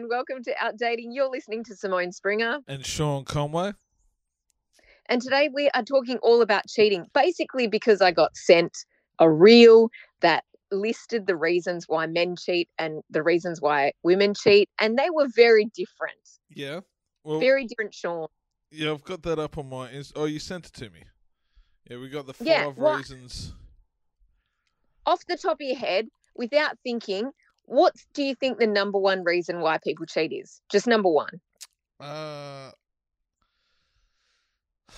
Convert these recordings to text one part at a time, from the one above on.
and welcome to Outdating. You're listening to Simone Springer. And Sean Conway. And today we are talking all about cheating, basically because I got sent a reel that listed the reasons why men cheat and the reasons why women cheat, and they were very different. Yeah. Well, Very different, Sean. yeah, I've got that up on my. Inst- oh, you sent it to me. Yeah, we got the five Yeah, what- reasons. Off the top of your head, without thinking, what do you think the number one reason why people cheat is? Just number one. Uh,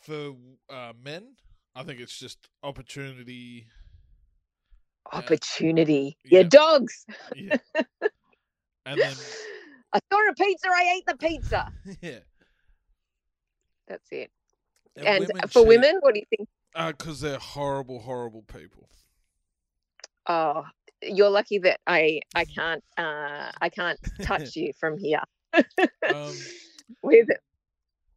for uh, men, I think it's just opportunity. Opportunity. Yeah, Yeah. dogs. Yeah. and then, I saw a pizza, I ate the pizza. yeah. That's it. And, And women for cheat, women, what do you think? because they're horrible, horrible people. Oh, you're lucky that I I can't uh I can't touch you from here. Um, With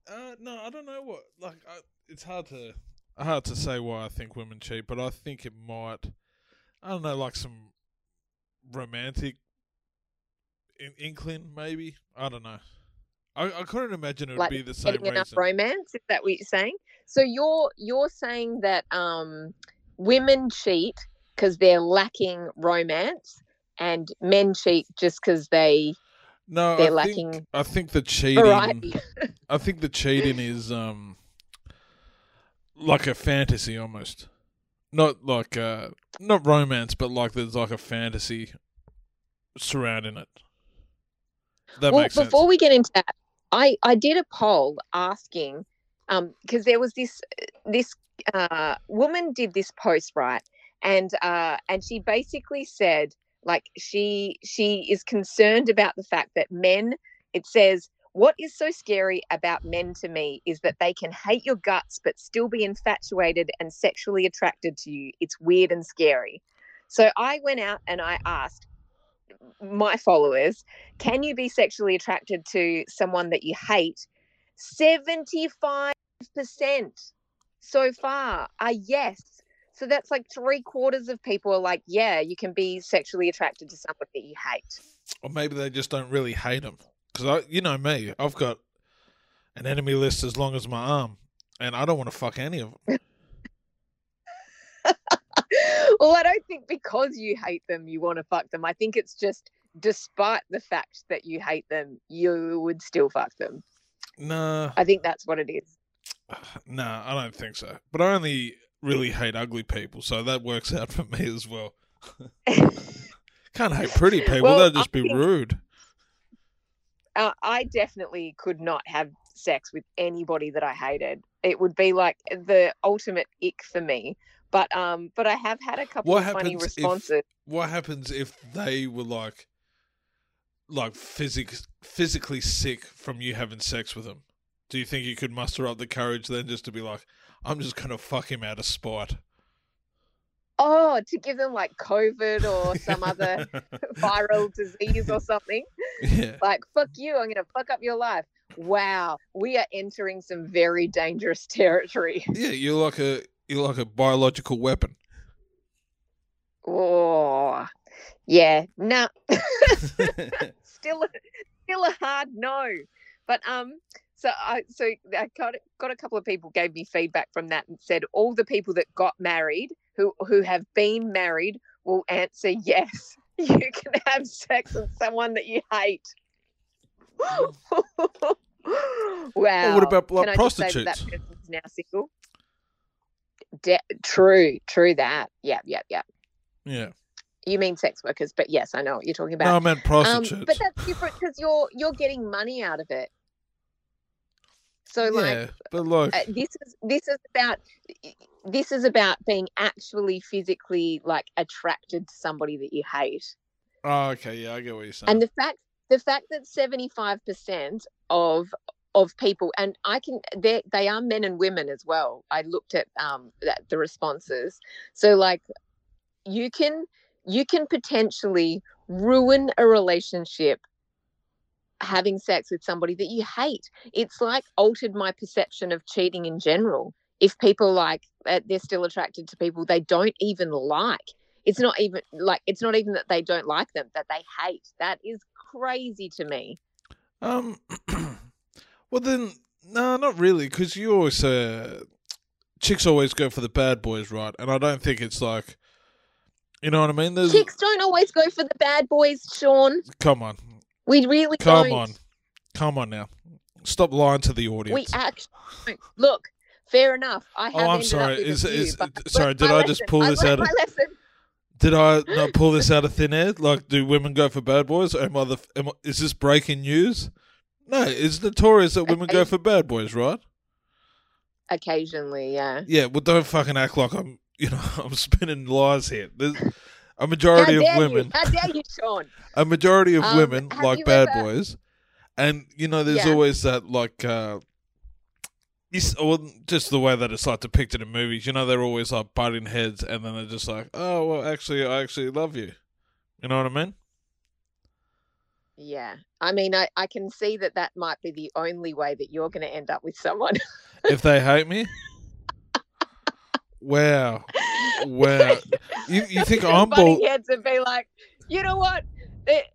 Uh, no, I don't know what. Like, I, it's hard to hard to say why I think women cheat, but I think it might. I don't know, like some romantic in- inkling, maybe. I don't know. I, I couldn't imagine it would like be the same getting enough reason. romance. Is that what you're saying? So you're you're saying that um women cheat because they're lacking romance, and men cheat just because they no, they're I think lacking I think the cheating. variety. I think the cheating is um like a fantasy almost. Not like uh not romance, but like there's like a fantasy surrounding it. That well, makes sense. before we get into that, I I did a poll asking, um, because there was this this uh woman did this post right, and uh and she basically said like she she is concerned about the fact that men. It says what is so scary about men to me is that they can hate your guts but still be infatuated and sexually attracted to you. It's weird and scary. So I went out and I asked my followers can you be sexually attracted to someone that you hate? 75% so far are yes. So that's like three quarters of people are like, yeah, you can be sexually attracted to someone that you hate. or maybe they just don't really hate them. Because I, you know me, I've got an enemy list as long as my arm, and I don't want to fuck any of them. well, I don't think because you hate them, you want to fuck them. I think it's just despite the fact that you hate them, you would still fuck them. Nah, I think that's what it is. nah, I don't think so. But I only really hate ugly people, so that works out for me as well. Can't hate pretty people; Well, they'll just I be rude. uh, I definitely could not have sex with anybody that I hated. It would be like the ultimate ick for me. But um, but I have had a couple What of funny happens if- responses. What happens if they were like, like physic- physically sick from you having sex with them? Do you think you could muster up the courage then just to be like, I'm just gonna fuck him out of spite? Oh, to give them like COVID or some other viral disease or something. yeah. Like fuck you, I'm gonna fuck up your life. Wow, we are entering some very dangerous territory. Yeah, you're like a you're like a biological weapon. Oh, yeah, no. still a, still a hard no but um so i so i got got a couple of people gave me feedback from that and said all the people that got married who who have been married will answer yes you can have sex with someone that you hate wow Well, what about like Can I just say that prostitutes? that person's now single De- true true that yeah yeah yeah yeah. you mean sex workers but yes i know what you're talking about No, I meant um, prostitutes. but that's different because you're you're getting money out of it. So like yeah, but like, uh, this is this is about this is about being actually physically like attracted to somebody that you hate. oh, okay, yeah, I get what you're saying. And the fact the fact that seventy five percent of of people and I can they they are men and women as well. I looked at um that, the responses. So like you can you can potentially ruin a relationship having sex with somebody that you hate. It's like altered my perception of cheating in general. If people like uh, they're still attracted to people they don't even like. It's not even like it's not even that they don't like them that they hate. That is crazy to me. Um, well then, no, not really, because you always uh, chicks always go for the bad boys, right? And I don't think it's like, you know what I mean? There's Chicks don't always go for the bad boys, Sean. come on, We really come don't. on, come on now, stop lying to the audience. We actually look. Fair enough. I oh, have Oh, I'm sorry. Is- is- sorry, did I just pull I this out of- lesson. Did I not pull this out of thin air? Like, do women go for bad boys? Am I the? Am I, is this breaking news? No, it's notorious that women go for bad boys, right? Occasionally, yeah. Yeah. Well, don't fucking act like I'm. You know, I'm spinning lies here. There's a majority of women. You? How dare you, Sean? a majority of Um, women like bad ever- boys, and you know, there's Yeah. always that like, uh, or just the way that it's like depicted in movies. You know, they're always like butting heads, and then they're just like, oh well, actually, I actually love you. You know what I mean? Yeah. I mean, I, I can see that that might be the only way that you're going to end up with someone. if they hate me. Wow, wow! You you think I'm bull? heads and be like, you know what? It,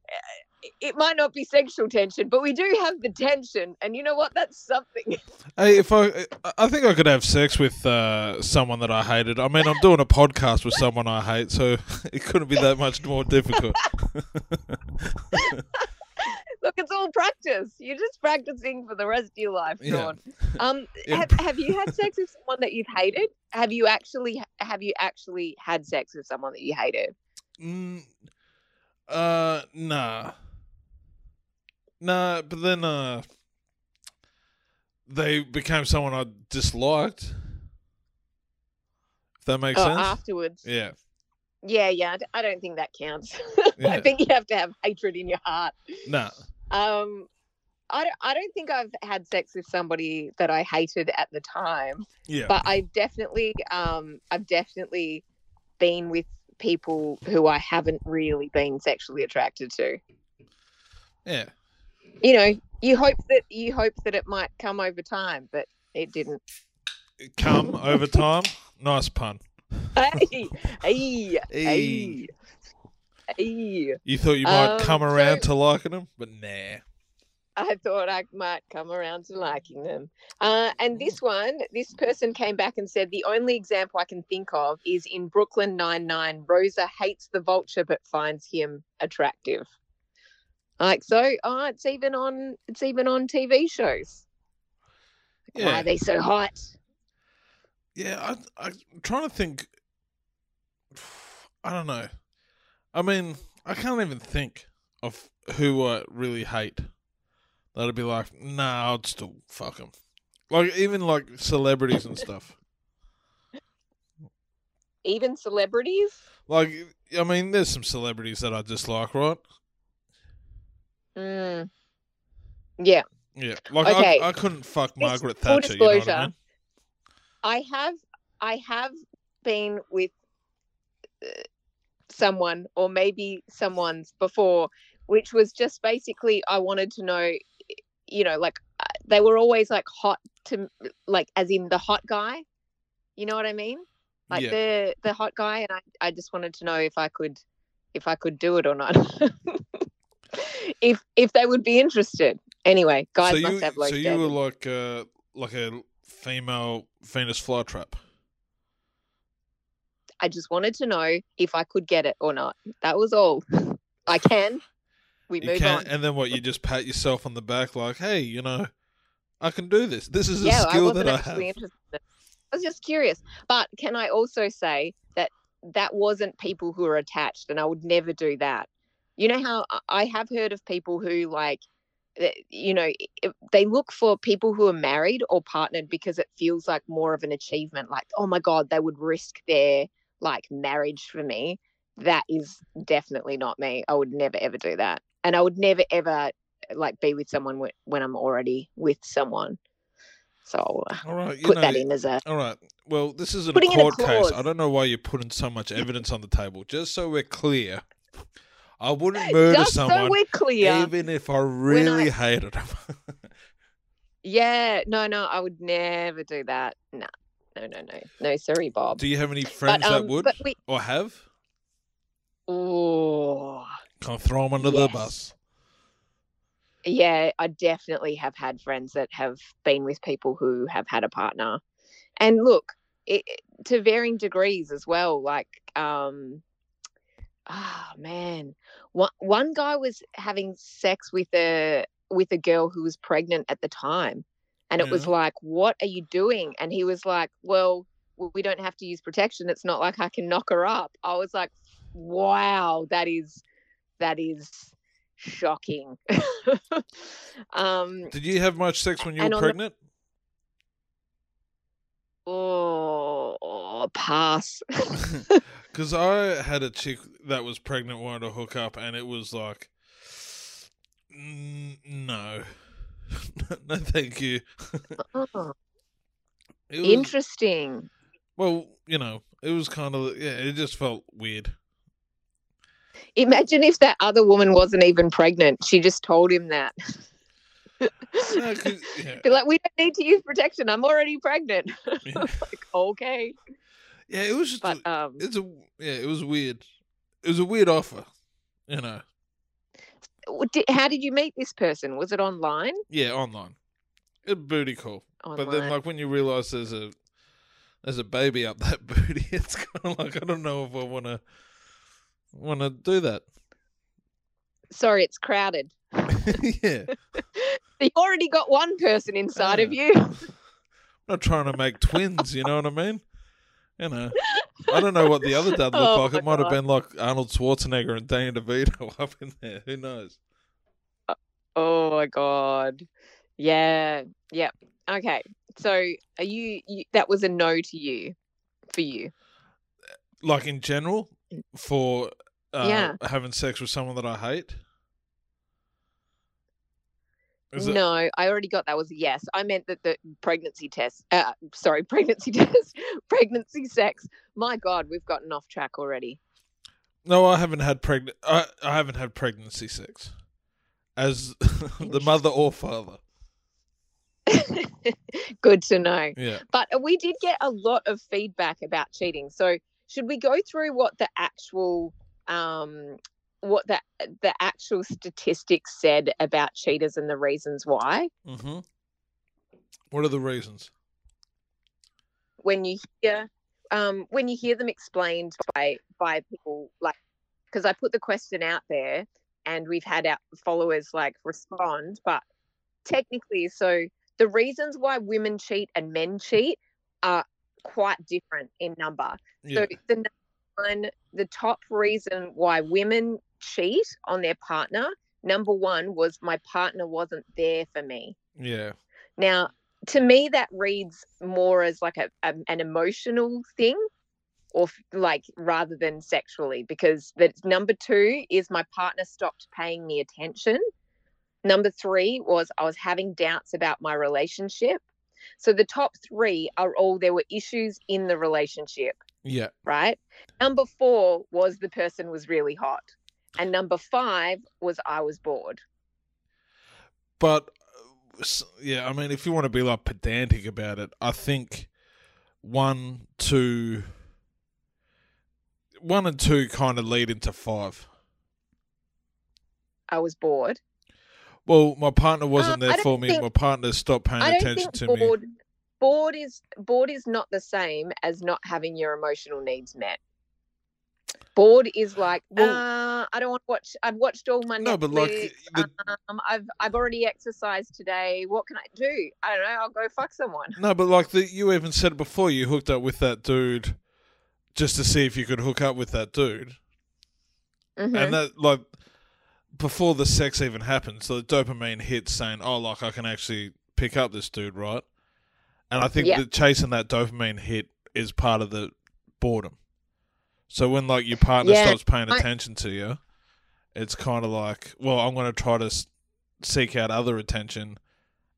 it might not be sexual tension, but we do have the tension, and you know what? That's something. Hey, if I I think I could have sex with uh, someone that I hated. I mean, I'm doing a podcast with someone I hate, so it couldn't be that much more difficult. Look, it's all practice. You're just practicing for the rest of your life, Yeah. Um, Yeah. have, have you had sex with someone that you've hated? Have you actually have you actually had sex with someone that you hated? Mm, uh, nah, nah. But then, uh, they became someone I disliked. If that makes Oh, sense. afterwards. Yeah. Yeah, yeah. I don't think that counts. Yeah. I think you have to have hatred in your heart. Nah. Um, I don't, I don't think I've had sex with somebody that I hated at the time, Yeah. but I've definitely, um, I've definitely been with people who I haven't really been sexually attracted to. yeah. You know, you hope that you hope that it might come over time, but it didn't. Come over time. Nice pun. Hey, hey, Hey. hey, hey. You thought you might Um, come so- around to liking them, but nah. I thought I might come around to liking them. Uh, and this one, this person came back and said the only example I can think of is in Brooklyn Nine Nine. Rosa hates the vulture but finds him attractive. Like so, oh, it's even on it's even on TV shows. Why are they so hot? Yeah, I, I'm trying to think. I don't know. I mean, I can't even think of who I really hate. That'd be like, nah, I'd still fuck them. Like even like celebrities and stuff. Even celebrities? Like, I mean, there's some celebrities that I dislike, right? Mm. Yeah, Yeah, like Okay. I, I couldn't fuck Margaret full Thatcher. You know I disclosure. mean? I have I have been with uh, someone or maybe someone's before which was just basically I wanted to know you know like uh, they were always like hot to like as in the hot guy. You know what I mean? Like yeah. the the hot guy and I, I just wanted to know if I could if I could do it or not. If if they would be interested. Anyway guys so must you, have low so you were like uh like a female Venus flytrap. I just wanted to know if I could get it or not. That was all. I can. We You move can, on. and then what? You just pat yourself on the back, like, "Hey, you know, I can do this. This is a Yeah, I skill wasn't that I have." interested. I was just curious. But can I also say that that wasn't people who are attached, and I would never do that. You know how I- I have heard of people who like, eh, you know, they look for people who are married or partnered because it feels like more of an achievement. Like, oh my god, they would risk their like marriage for me. That is definitely not me. I would never ever do that, and I would never ever like be with someone when I'm already with someone. So I'll, uh, All right, put know. that in as a All right. Well, this isn't Putting a court case. I don't know why you're putting so much evidence on the table. Just so we're clear, I wouldn't murder just so someone we're clear. even if I really I- hated them. Yeah, no, no, I would never do that. No, no, no, no, no. Sorry, Bob. Do you have any friends but, um, that would we, or have? oh, Can I throw them under the bus? yeah, I definitely have had friends that have been with people who have had a partner. And look, it, to varying degrees as well. Like, um, ah, oh, man, one one guy was having sex with a with a girl who was pregnant at the time, and it was like, "What are you doing?" And he was like, "Well, we don't have to use protection. It's not like I can knock her up." I was like, "Wow, that is that is." shocking um did you have much sex when you were pregnant the- Oh, pass. Because I had a chick that was pregnant, wanted to hook up, and it was like, no, no, thank you. oh. was, Interesting. Well, you know, it was kind of yeah, it just felt weird. Imagine if that other woman wasn't even pregnant; she just told him that. no, yeah. Like, we don't need to use protection. I'm already pregnant. Yeah. like, okay. Yeah, it was just. But, a, um, it's a yeah, it was weird. It was a weird offer, you know. How did you meet this person? Was it online? Yeah, online. A booty call. Online. But then, like, when you realize there's a there's a baby up that booty, it's kind of like I don't know if I want to want to do that. Sorry, it's crowded. yeah. you already got one person inside of you. I'm not trying to make twins, you know what I mean? You know, I don't know what the other dad looked oh like. It might God. have been like Arnold Schwarzenegger and Danny DeVito up in there. Who knows? Uh, oh my God. Yeah. Yep. Okay. So are you, you that was a no to you for you? Like in general for uh, yeah. having sex with someone that I hate? No, I already got that was a yes. I meant that the pregnancy test, uh, sorry, pregnancy test, pregnancy sex. My God, we've gotten off track already. No, I haven't had pregnant. I, I haven't had pregnancy sex as the mother or father. Good to know. Yeah. But we did get a lot of feedback about cheating. So should we go through what the actual um, what the the actual statistics said about cheaters and the reasons why. Mm-hmm. What are the reasons? When you hear um, when you hear them explained by by people like because I put the question out there and we've had our followers like respond, but technically, so the reasons why women cheat and men cheat are quite different in number. Yeah. So the one, the top reason why women cheat on their partner, number one was my partner wasn't there for me. Yeah. Now, to me, that reads more as like a, a an emotional thing or like rather than sexually because that number two is my partner stopped paying me attention. Number three was i was having doubts about my relationship. So the top three are all there were issues in the relationship yeah. right? Number four was the person was really hot and number five was I was bored. But yeah, I mean, if you want to be like pedantic about it, I think one, two, one and two kind of lead into five. I was bored. Well, my partner wasn't uh, there for me. Think, my partner stopped paying attention to bored, me. Bored is bored is not the same as not having your emotional needs met bored is like well, uh, I don't want to watch. I've watched all my no, Netflix. but like the, um, I've I've already exercised today. What can I do? I don't know. I'll go fuck someone. No, but like the, you even said it before. You hooked up with that dude just to see if you could hook up with that dude, mm-hmm. and that like before the sex even happens, so the dopamine hits saying, "Oh, like I can actually pick up this dude," right? And I think yep. that chasing that dopamine hit is part of the boredom. So when like your partner yeah, stops paying attention to you, it's kind of like, well, I'm going to try to seek out other attention,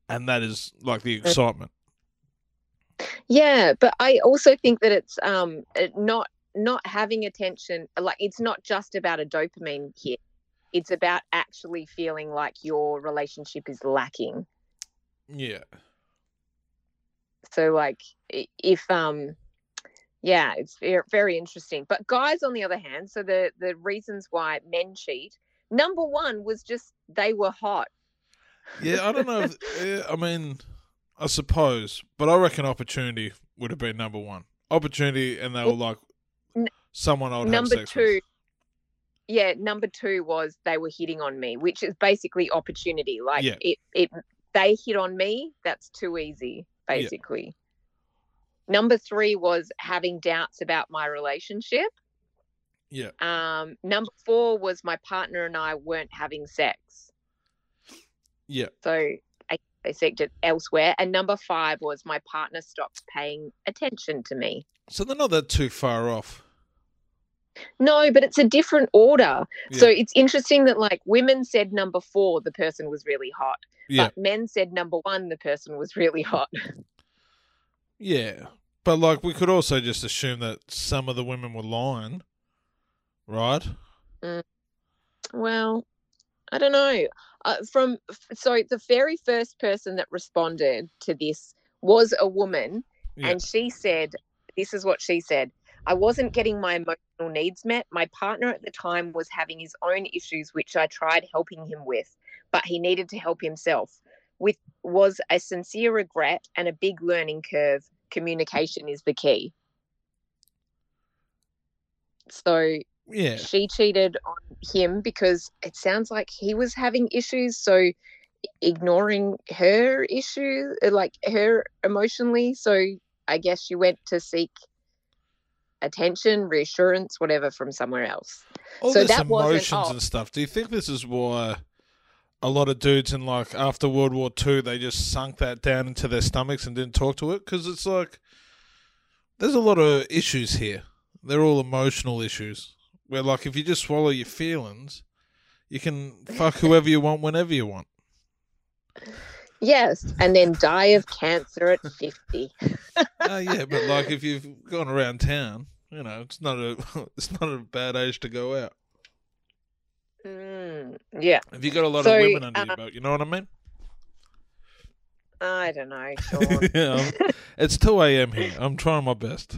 and that is like the excitement. Yeah, but I also think that it's um not not having attention. Like it's not just about a dopamine hit. It's about actually feeling like your relationship is lacking. Yeah. So like if um yeah, it's very, interesting. But guys, on the other hand, so the the reasons why men cheat, number one was just they were hot. Yeah, I don't know. If, yeah, I mean, I suppose, but I reckon opportunity would have been number one. Opportunity, and they were like someone I would number have sex two with. yeah number two was they were hitting on me which is basically opportunity like Yeah. it it they hit on me that's too easy Yeah. Number three was having doubts about my relationship. Yeah, um number four was my partner and i weren't having sex. Yeah, so I, they seeked it elsewhere. And number five was my partner stopped paying attention to me. So they're not that too far off. no but it's a different order. So it's interesting that like women said number four the person was really hot. Yeah, but men said number one the person was really hot. Yeah, but like we could also just assume that some of the women were lying, right? well i don't know uh, from so the very first person that responded to this was a woman Yeah. and she said this is what she said i wasn't getting my emotional needs met my partner at the time was having his own issues which i tried helping him with but he needed to help himself with was a sincere regret and a big learning curve communication is the key. So Yeah, she cheated on him because it sounds like he was having issues so ignoring her issue uh, like her emotionally. So i guess she went to seek attention reassurance whatever from somewhere else. All So this that wasn't emotions and stuff. Do you think this is why a lot of dudes in like after World War Two they just sunk that down into their stomachs and didn't talk to it? Because it's like there's a lot of issues here. They're all emotional issues. Where like if you just swallow your feelings, you can fuck whoever you want whenever you want. yes and then die of cancer at 50 uh, yeah, but like if you've gone around town, you know, it's not a it's not a bad age to go out. Mm, yeah If you got a lot So, of women under uh, your belt, you know what I mean? i don't know Sean. yeah, it's two a.m. here. I'm trying my best.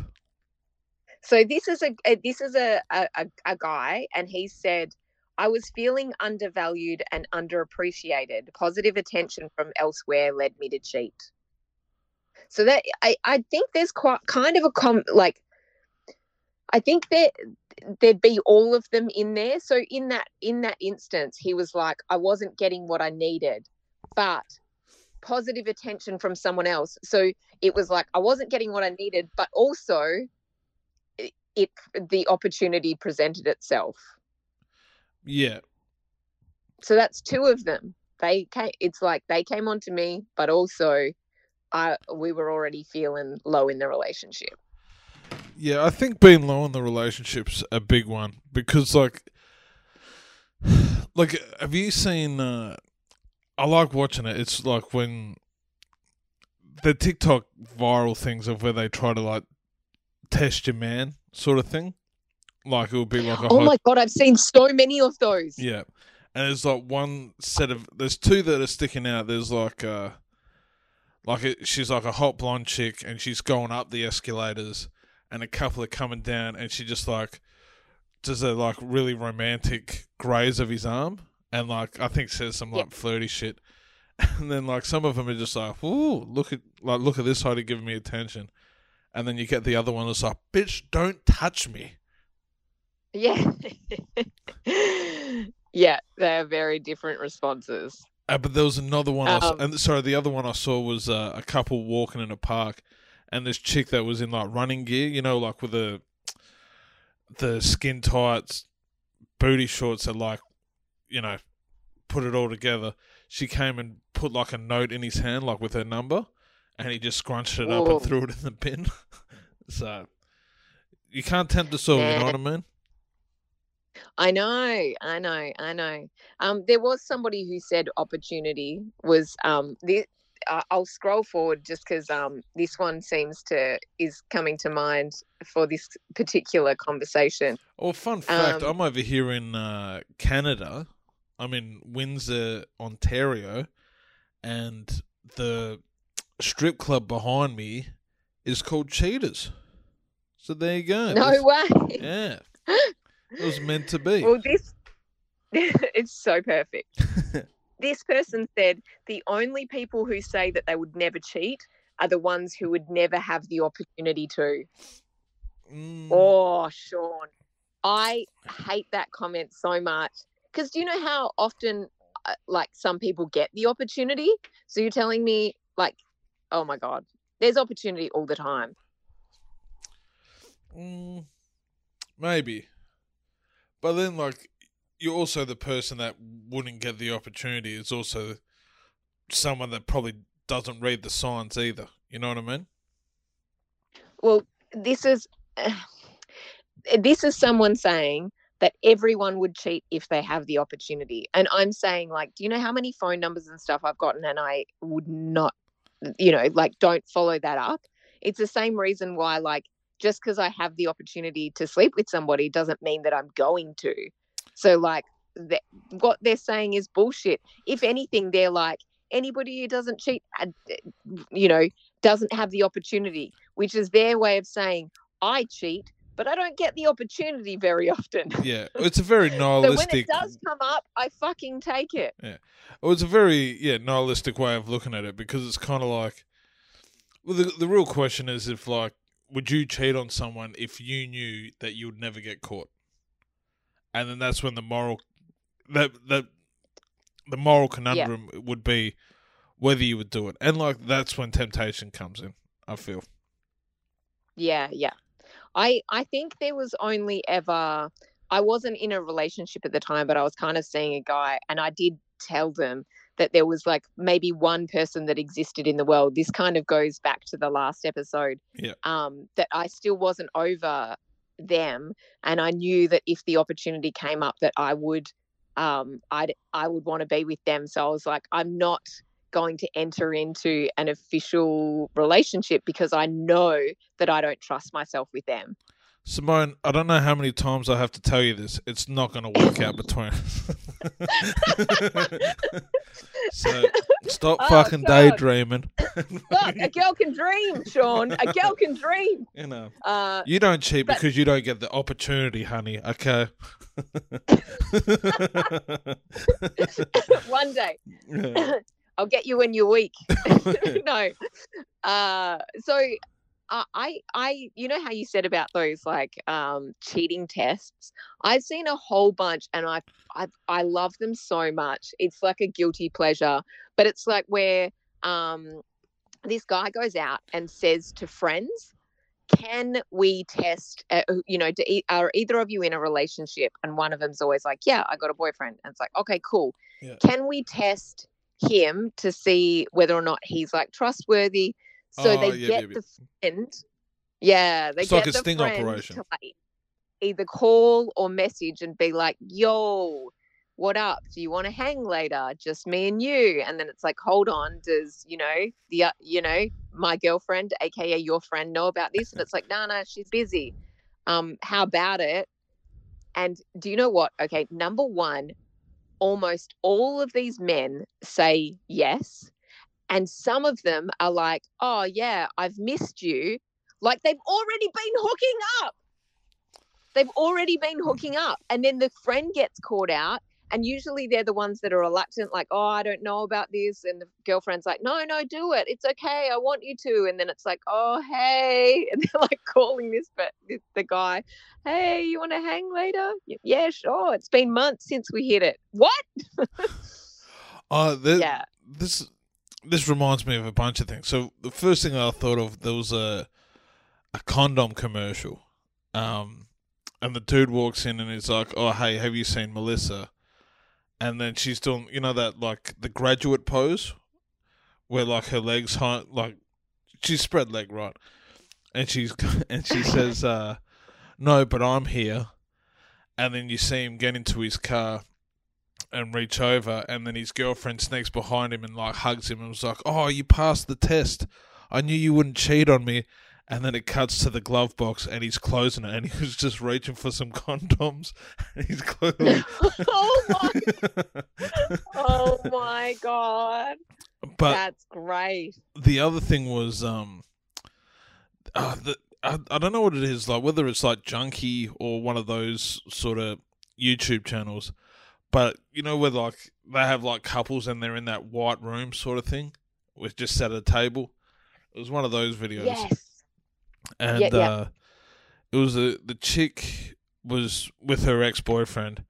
So this is a, a this is a, a a- a guy, and he said, "I was feeling undervalued and underappreciated. Positive attention from elsewhere led me to cheat." So that I I think there's quite kind of a com like. I think that there'd be all of them in there. So in that in that instance, he was like, "I wasn't getting what I needed," but positive attention from someone else. So it was like I wasn't getting what I needed, but also it the opportunity presented itself. Yeah, So that's two of them. They came. It's like they came on to me, but also, I we were already feeling low in the relationship. Yeah. I think being low in the relationship's a big one because, like, like, have you seen? Uh, I like watching it. It's like when the TikTok viral things of where they try to like test your man, sort of thing. Like it would be like a Oh my god, I've seen so many of those. Yeah. And there's like one set of there's two that are sticking out. There's like uh like it, she's like a hot blonde chick and she's going up the escalators and a couple are coming down and she just like does a like really romantic graze of his arm and like I think says some like flirty shit. And then like some of them are just like, "Ooh, look at like look at this height giving me attention." And then you get the other one that's like, "Bitch, don't touch me." Yeah. yeah, they're very different responses. Uh, but there was another one. I Um, and sorry, the other one I saw was uh, a couple walking in a park, and this chick that was in like running gear, you know, like with the the skin tights, booty shorts that like, you know, put it all together. She came and put like a note in his hand, like with her number, and he just scrunched it up and threw it in the bin. so you can't tempt us all, you know what I mean? I know, I know, I know. Um, there was somebody who said opportunity was um the. Uh, I'll scroll forward just because um this one seems to is coming to mind for this particular conversation. Well, fun fact, Um, I'm over here in uh, Canada. I'm in Windsor, Ontario, and the strip club behind me is called Cheetahs. So there you go. No This- way. Yeah. It was meant to be. Well, this it's so perfect. this person said the only people who say that they would never cheat are the ones who would never have the opportunity to. Mm, Oh, Sean, I hate that comment so much because do you know how often, uh, like, some people get the opportunity? So you're telling me, like, oh my God, there's opportunity all the time. mm, maybe, but then like you're also the person that wouldn't get the opportunity. Is also someone that probably doesn't read the signs either. You know what I mean? Well, this is this is someone saying that everyone would cheat if they have the opportunity, and I'm saying, like, do you know how many phone numbers and stuff I've gotten, and I would not, you know, like, don't follow that up. It's the same reason why, like, just because I have the opportunity to sleep with somebody doesn't mean that I'm going to. So, like, th- what they're saying is bullshit. If anything, they're like anybody who doesn't cheat, uh, you know, doesn't have the opportunity, which is their way of saying I cheat, but I don't get the opportunity very often. Yeah, it's a very nihilistic. so when it does come up, I fucking take it. Well, it's a very yeah nihilistic way of looking at it because it's kind of like, well, the the real question is if like, would you cheat on someone if you knew that you would never get caught? And then that's when the moral, that that, the moral conundrum would be whether you would do it, and like that's when temptation comes in. I feel. Yeah, yeah. I I think there was only ever I wasn't in a relationship at the time, but I was kind of seeing a guy and I did tell them that there was like maybe one person that existed in the world. This kind of goes back to the last episode. Yeah. Um, that I still wasn't over them and I knew that if the opportunity came up that I would um I'd I would want to be with them. So I was like, I'm not going to enter into an official relationship because I know that I don't trust myself with them. Simone, I don't know how many times I have to tell you this. It's not going to work out between us. so stop Oh, fucking God. daydreaming. Look, a girl can dream, Sean. A girl can dream. you know, Uh, you don't cheat But- because you don't get the opportunity, honey. Okay. one day Yeah. I'll get you when you're weak. no. Uh, so I, I, you know how you said about those like um, cheating tests. I've seen a whole bunch, and I, I, I love them so much. It's like a guilty pleasure, but it's like where um, this guy goes out and says to friends. Can we test? Uh, you know, do, are either of you in a relationship? And one of them's always like, "Yeah, I got a boyfriend." And it's like, "Okay, cool. Yeah. Can we test him to see whether or not he's like trustworthy. So Oh, they yeah, get yeah, the friend. Yeah, they It's get like a the sting friend operation. to like either call or message and be like, "Yo, what up? Do you want to hang later? Just me and you." And then it's like, "Hold on, does you know the uh, you know my girlfriend, aka your friend, know about this?" And it's like, "No, no, she's busy." Um, how about it? And do you know what? Okay, number one, almost all of these men say yes. And some of them are like, oh, yeah, I've missed you. Like they've already been hooking up. They've already been hooking up. And then the friend gets caught out. And usually they're the ones that are reluctant, like, oh, I don't know about this. And the girlfriend's like, no, no, do it. It's okay. I want you to. And then it's like, oh, hey. And they're like calling this, but the guy, hey, you want to hang later? "Y- Yeah, sure. It's been months since we hit it. What? Uh, the, Yeah. This this reminds me of a bunch of things. So the first thing I thought of there was a a condom commercial, um, and the dude walks in and he's like, "Oh, hey, have you seen Melissa?" And then she's doing, you know, that like the graduate pose, where like her legs high, like she's spread leg right, and she's and she says, uh, "No, but I'm here." And then you see him get into his car and reach over, and then his girlfriend sneaks behind him and like hugs him and was like, "Oh, you passed the test. I knew you wouldn't cheat on me." And then it cuts to the glove box, and he's closing it, and he was just reaching for some condoms. And he's clearly, oh my oh my god. but That's great. the other thing was, um, uh, the, I I don't know what it is like, whether it's like Jubilee or one of those sort of YouTube channels, but you know where like they have like couples and they're in that white room sort of thing, with just set at a table. It was one of those videos, Yes. and Yeah, yeah. uh, it was a, the chick was with her ex boyfriend,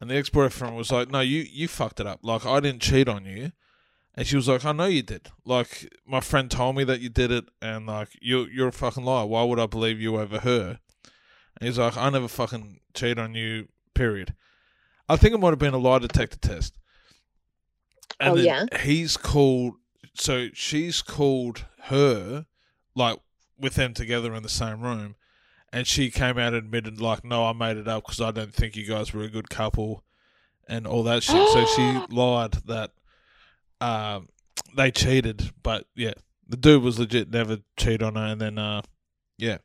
and the ex boyfriend was like, "No, you you fucked it up. Like I didn't cheat on you." And she was like, "I know you did. Like my friend told me that you did it, and like you you're a fucking liar. Why would I believe you over her?" And he's like, "I never fucking cheat on you. Period." I think it might have been a lie detector test. And Oh, yeah? he's called. So she's called her, like with them together in the same room, and she came out and admitted, like, "No, I made it up because I don't think you guys were a good couple." And all that shit. so she lied that um, they cheated, but yeah, the dude was legit never cheat on her, and then uh, yeah.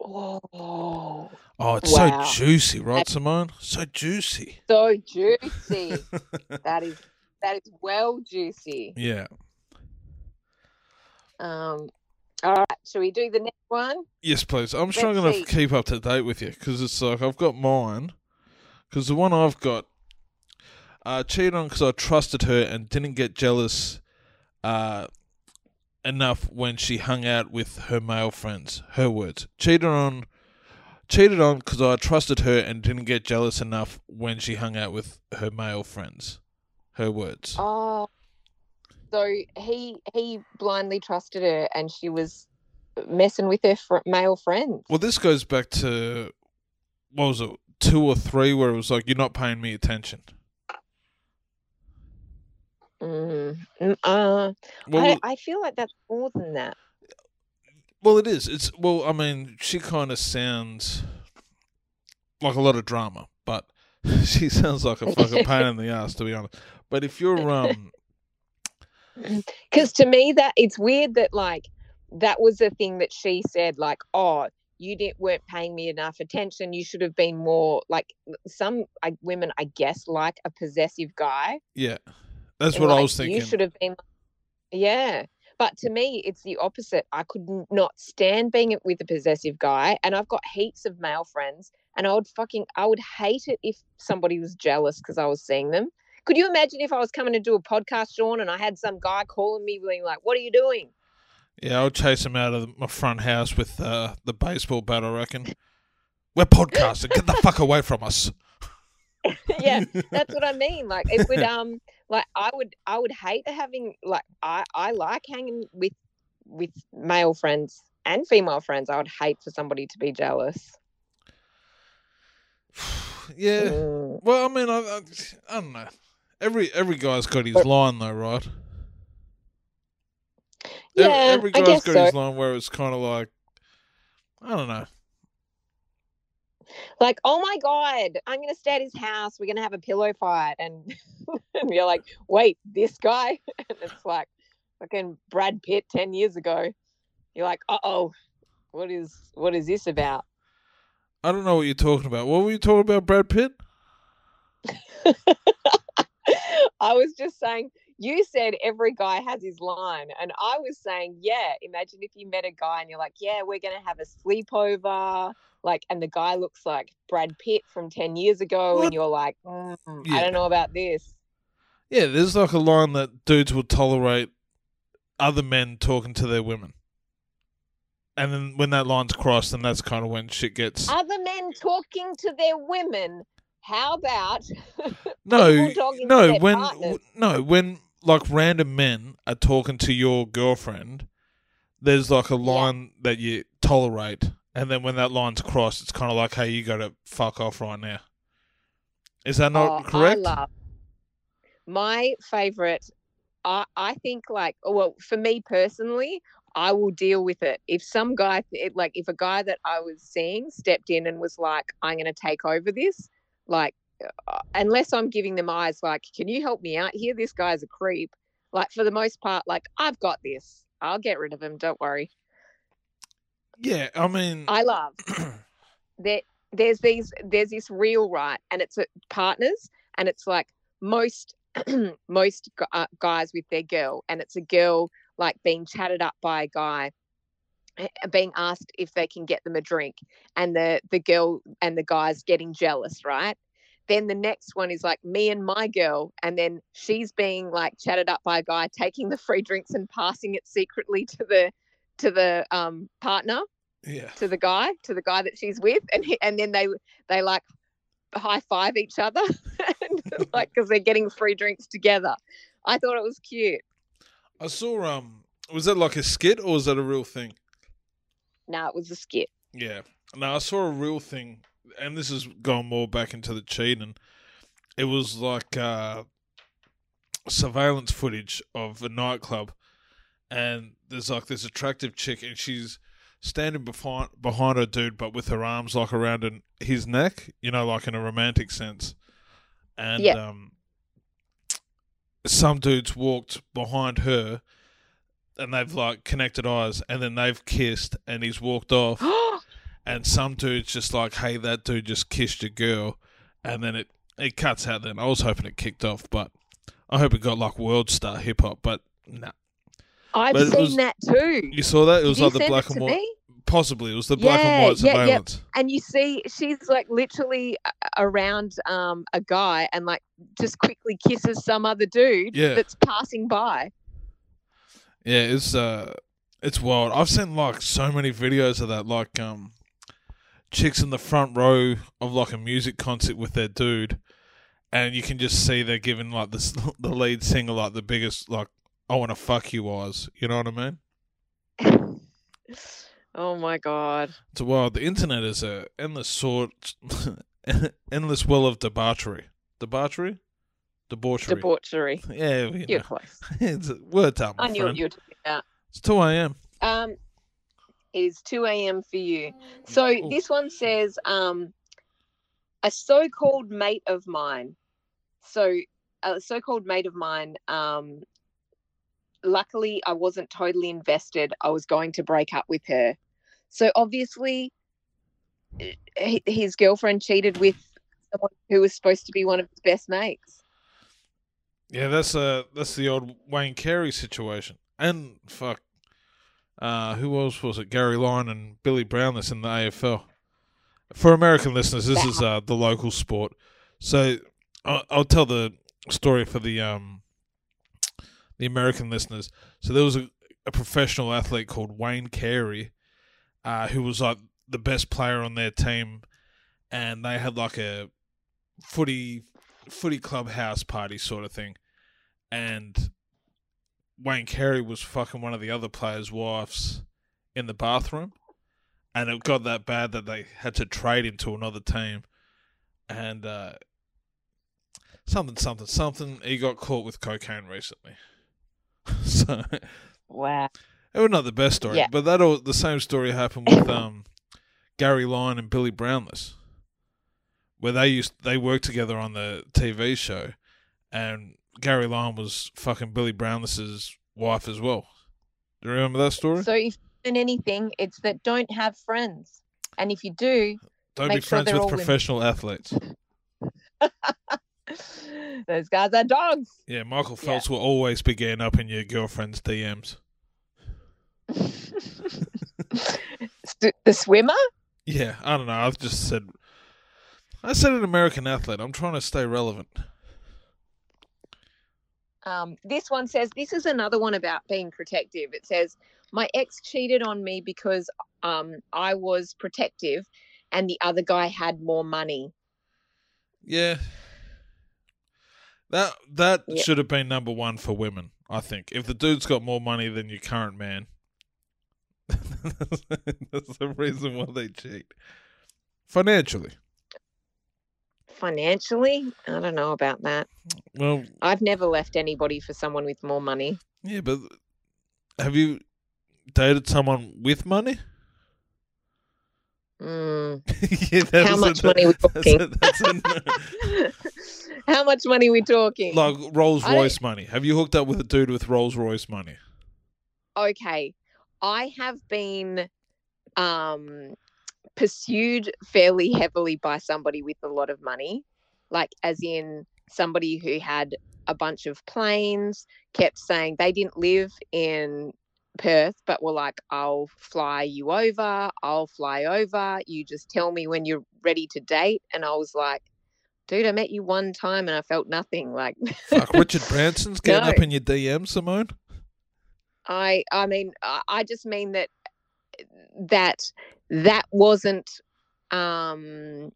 Oh, Oh, it's Wow. so juicy, right, Simone? So juicy. so juicy. that is that is well juicy. yeah. Um, all right, shall we do the next one? Yes, please. I'm Let's struggling see. to keep up to date with you because it's like I've got mine. Because the one I've got, uh, cheated on because I trusted her and didn't get jealous, uh, enough when she hung out with her male friends. Her words. Cheated on, cheated on because I trusted her and didn't get jealous enough when she hung out with her male friends. Her words. Oh, so he he blindly trusted her, and she was messing with her fr- male friends. Well, this goes back to what was it, two or three, where it was like, "You're not paying me attention." Mm. Uh, Well, I, I feel like that's more than that. well, it is. It's well, I mean, she kind of sounds like a lot of drama, but she sounds like a fucking pain in the ass, to be honest. But if you're um, Because to me, that it's weird that like that was the thing that she said. Like, oh, you didn't weren't paying me enough attention. You should have been more like some I, women. I guess like a possessive guy. yeah, that's And, what I was thinking. You should have been. Yeah. But to me, it's the opposite. I could not stand being with a possessive guy, and I've got heaps of male friends, and I would fucking, I would hate it if somebody was jealous because I was seeing them. Could you imagine if I was coming to do a podcast, Sean, and I had some guy calling me, being like, "What are you doing?" Yeah, I'll chase him out of my front house with uh, the baseball bat. I reckon. We're podcasting. Get the fuck away from us. yeah, that's what I mean. Like it would um like I would I would hate having like I I like hanging with with male friends and female friends. I would hate for somebody to be jealous. yeah. Mm. Well, I mean, I, I, I don't know. Every every guy's got his line, though, right? Yeah, every I guy's guess got so. his line where it's kind of like, I don't know. Like, oh my god, I'm gonna stay at his house. We're gonna have a pillow fight, and and you're like, wait, this guy, and it's like fucking Brad Pitt ten years ago. You're like, uh oh, what is what is this about? I don't know what you're talking about. What were you talking about, Brad Pitt? I was just saying, you said every guy has his line. And I was saying, yeah, imagine if you met a guy and you're like, yeah, we're going to have a sleepover. Like, and the guy looks like Brad Pitt from 10 years ago. What? And you're like, mm, Yeah. I don't know about this. Yeah, there's like a line that dudes will tolerate other men talking to their women. And then when that line's crossed, then that's kind of when shit gets. Other men talking to their women. How about no, people talking to no, when partners? w- no, when like random men are talking to your girlfriend, there's like a line that you tolerate, and then when that line's crossed, it's kind of like, hey, you got to fuck off right now. Is that not Oh, correct? I love my favorite. I I think like oh, well for me personally, I will deal with it. If some guy it, like if a guy that I was seeing stepped in and was like, I'm going to take over this, like uh, unless I'm giving them eyes, like, can you help me out here? This guy's a creep. Like for the most part, like I've got this. I'll get rid of him. Don't worry. Yeah, I mean, I love that there's these there's this real right and it's partners and it's like most most uh, guys with their girl and it's a girl like being chatted up by a guy eh, being asked if they can get them a drink and the the girl and the guys getting jealous right? Then the next one is like me and my girl, and then she's being like chatted up by a guy, taking the free drinks and passing it secretly to the to the um partner, Yeah. to the guy, to the guy that she's with, and he, and then they they like high five each other, and, like because they're getting free drinks together. I thought it was cute. I saw um was that like a skit or was that a real thing? No, it was a skit. Yeah. No, I saw a real thing and this is going more back into the cheating. It was like uh surveillance footage of a nightclub and there's like this attractive chick and she's standing behind behind her dude but with her arms like around an, his neck, you know, like in a romantic sense. And Yeah. um some dudes walked behind her and they've like connected eyes and then they've kissed and he's walked off and some dude's just like, "Hey, that dude just kissed your girl," and then it it cuts out. Then I was hoping it kicked off, but I hope it got like world star hip hop. But nah, I've But seen was- that too. you saw that? It was you like the black and white. me? Possibly, it was the black and Yeah, white yeah, yeah. surveillance. And you see, she's like literally around um, a guy and like just quickly kisses some other dude Yeah. that's passing by. Yeah, it's uh, it's wild. I've seen like so many videos of that, like um, chicks in the front row of like a music concert with their dude, and you can just see they're giving like this the lead singer like the biggest like I want to fuck you eyes. You know what I mean? oh my god! It's wild. The internet is a endless sort, endless well of debauchery. Debauchery, debauchery. Debauchery. yeah, you You're know. close. it's a word time, I knew friend. what you were talking about. It's two a.m. Um, it is two a.m. for you. So Ooh. this one says, um, a so-called mate of mine. So a so-called mate of mine. Um, luckily, I wasn't totally invested. I was going to break up with her. So obviously, his girlfriend cheated with someone who was supposed to be one of his best mates. Yeah, that's uh that's the old Wayne Carey situation. And fuck, uh, who else was it? Gary Lyon and Billy Brown. That's in the AFL. For American listeners, this is uh the local sport. So I'll, I'll tell the story for the um the American listeners. So there was a, a professional athlete called Wayne Carey, uh, who was like the best player on their team, and they had like a footy footy club house party sort of thing, and Wayne Carey was fucking one of the other players' wives in the bathroom, and it got that bad that they had to trade him to another team, and uh, something, something, something. He got caught with cocaine recently, so Wow. it was not the best story, Yeah. but that all, the same story happened with um, Gary Lyon and Billy Brownless, where they used they worked together on the TV show, and Gary Lyon was fucking Billy Brownless's wife as well. Do you remember that story? So if learn anything, it's that don't have friends, and if you do, Don't be sure friends with all women. professional athletes. those guys are dogs. Yeah, Michael Yeah. Phelps will always be getting up in your girlfriend's DMs. The swimmer. Yeah, I don't know. I've just said, I said an American athlete. I'm trying to stay relevant. Um, this one says this is another one about being protective. It says my ex cheated on me because um, I was protective, and the other guy had more money. Yeah. That that Yeah. should have been number one for women, I think. If the dude's got more money than your current man, that's the reason why they cheat. Financially. Financially, I don't know about that. Well, I've never left anybody for someone with more money. yeah, but have you dated someone with money? Mm. yeah, How much a- money we that's talking? a- that's a- How much money we talking? like Rolls Royce money. Have you hooked up with a dude with Rolls Royce money? okay, I have been um, pursued fairly heavily by somebody with a lot of money, like as in somebody who had a bunch of planes, kept saying they didn't live in Perth, but were like, I'll fly you over, I'll fly over, you just tell me when you're ready to date. And I was like, dude, I met you one time and I felt nothing. Like, Fuck, Richard Branson's getting No. up in your DM, Simone. I, I mean, I, just mean that that that wasn't. Um,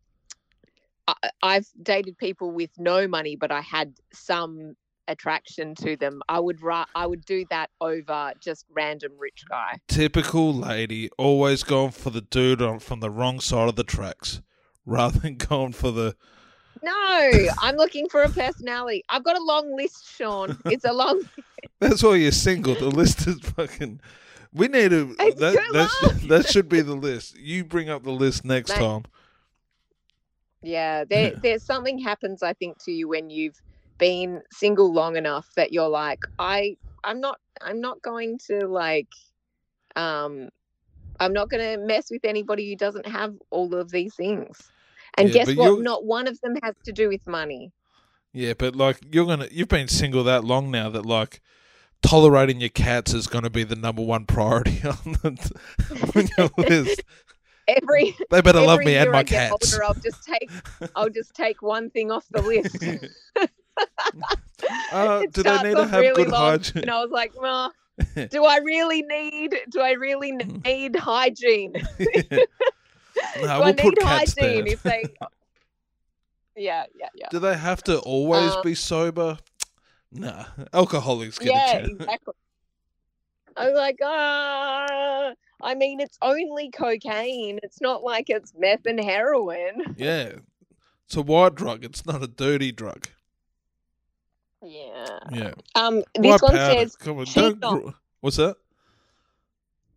I, I've dated people with no money, but I had some attraction to them. I would ra- I would do that over just random rich guy. Typical lady, always going for the dude on from the wrong side of the tracks, rather than going for the. No, I'm looking for a personality. I've got a long list, Sean. It's a long. That's why you're single. The list is fucking. We need to. That that, that should be the list. You bring up the list next Mate. time. Yeah, there, there's something happens, I think, to you when you've been single long enough that you're like, I, I'm not, I'm not going to like, um, I'm not going to mess with anybody who doesn't have all of these things. And Yeah, guess what? you're- Not one of them has to do with money. Yeah, but like you're gonna, you've been single that long now that like tolerating your cats is gonna be the number one priority on, the, on your list. Every They better love every me and my cats. older, I'll just take, I'll just take one thing off the list. Uh, It do they need to have really good long, hygiene? And I was like, well, do I really need? Do I really need hygiene? no, do we'll I need put hygiene there. if they? Yeah, yeah, yeah. Do they have to always Um, be sober? Nah, alcoholics get Yeah, a chance. exactly. I was like, ah. I mean, it's only cocaine. It's not like it's meth and heroin. Yeah, it's a white drug. It's not a dirty drug. Yeah. Yeah, Um. This one says. Come on, don't. gr- What's that?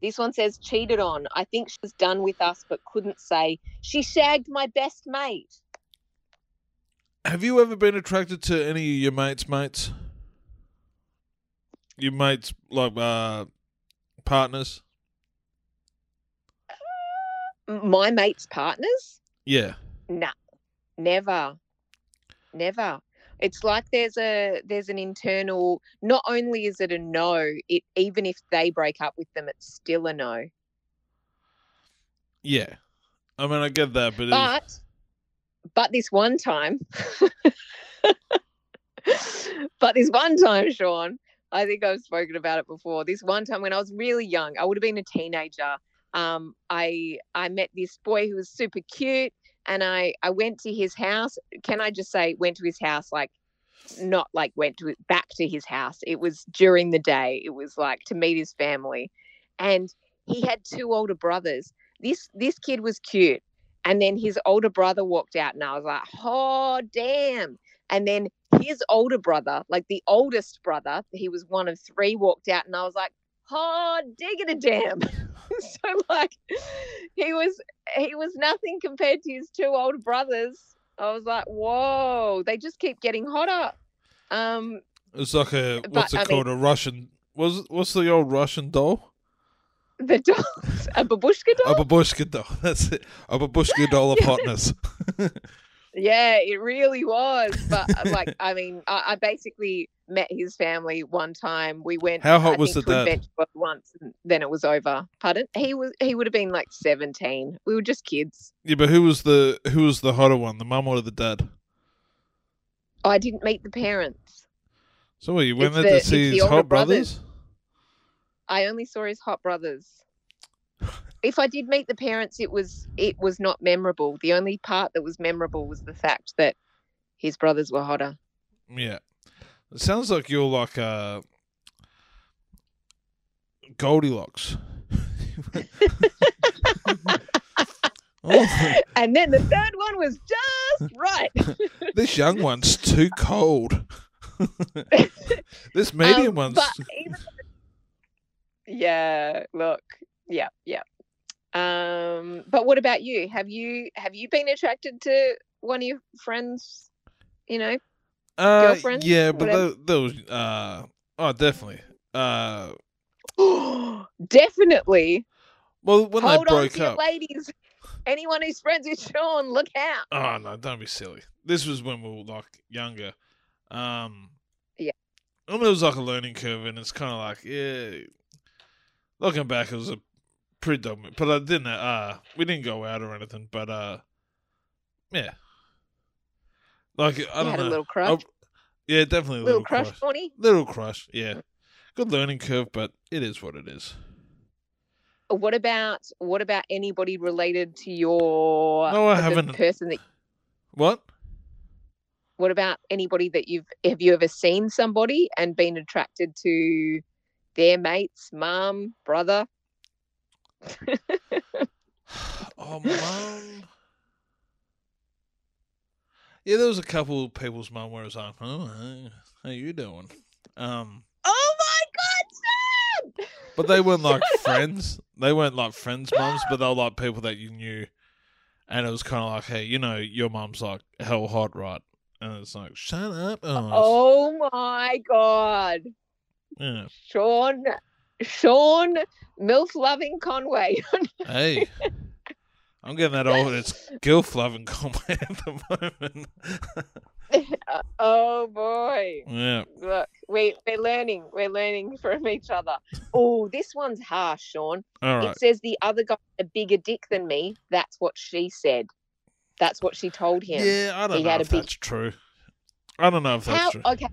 This one says cheated on. I think she was done with us, but couldn't say she shagged my best mate. Have you ever been attracted to any of your mates' mates? Your mates, like uh, partners? M- My mate's partners? Yeah. Nah, never, never. It's like there's a there's an internal. Not only is it a no, it even if they break up with them, it's still a no. Yeah. I mean, I get that, but, But but this one time, but this one time, Sean, I think I've spoken about it before. This one time when I was really young, I would have been a teenager. Um, I I met this boy who was super cute, and I I went to his house. Can I just say went to his house like not like went to back to his house. It was during the day. It was like to meet his family, and he had two older brothers. This this kid was cute, and then his older brother walked out, and I was like, oh damn. And then his older brother, like the oldest brother, he was one of three, walked out, and I was like, oh diggity damn. so like he was he was nothing compared to his two older brothers. I was like, whoa, they just keep getting hotter. Um, it's like a but, what's it I mean- called? a Russian. Was what's the old Russian doll? the doll, a babushka doll. A babushka doll. That's it. A babushka doll of hotness. Yeah, it really was. But uh, like, I mean, I, I basically met his family one time. We went. How hot I was the dad? Once, and then it was over. Pardon? He was. He would have been like seventeen. We were just kids. yeah, but who was the who was the hotter one? The mum or the dad? I didn't meet the parents. So what, you went It's there the- to see his hot brothers. brothers? I only saw his hot brothers. If I did meet the parents, it was it was not memorable. The only part that was memorable was the fact that his brothers were hotter. Yeah. It sounds like you're like uh Goldilocks. oh, And then the third one was just right. this young one's too cold. this medium Um, one's even- yeah, look, yeah, yeah. Um, but what about you? Have you have you been attracted to one of your friends? You know, uh, girlfriend, Yeah, but those uh oh definitely. Uh definitely. well when Hold they on broke up. ladies. Anyone who's friends with Sean, look out. Oh no, don't be silly. This was when we were like younger. Um Yeah. I mean, it was like a learning curve, and it's kind of like, yeah. Looking back, it was a pretty dumb, but I didn't. Uh, we didn't go out or anything, but uh, yeah. Like I You don't had know. a little crush. Oh, yeah, definitely a little, little, crush. Bonnie. Little crush. Yeah, good learning curve, but it is what it is. What about what about anybody related to your No, I haven't. person that What? what about anybody that you've have you ever seen somebody and been attracted to their mates, mom, brother? Oh, mum. Yeah, there was a couple of people's mum where it was like, "Oh, hey, how you doing?" Um, Oh my god, Sam! but they weren't like friends. They weren't like friends' mums, but they were like people that you knew. And it was kind of like, hey, you know, your mum's like hell hot, right? And it's like, shut up. Oh, Oh my god. yeah. Sean Sean MILF loving Conway. Hey, I'm getting that old. It's gilf loving Conway at the moment. oh boy. yeah. Look, we we're learning. We're learning from each other. Oh, this one's harsh, Sean. All right. It says the other guy a bigger dick than me. That's what she said. That's what she told him. Yeah, I don't He know if big- that's true. I don't know if that's How true. okay.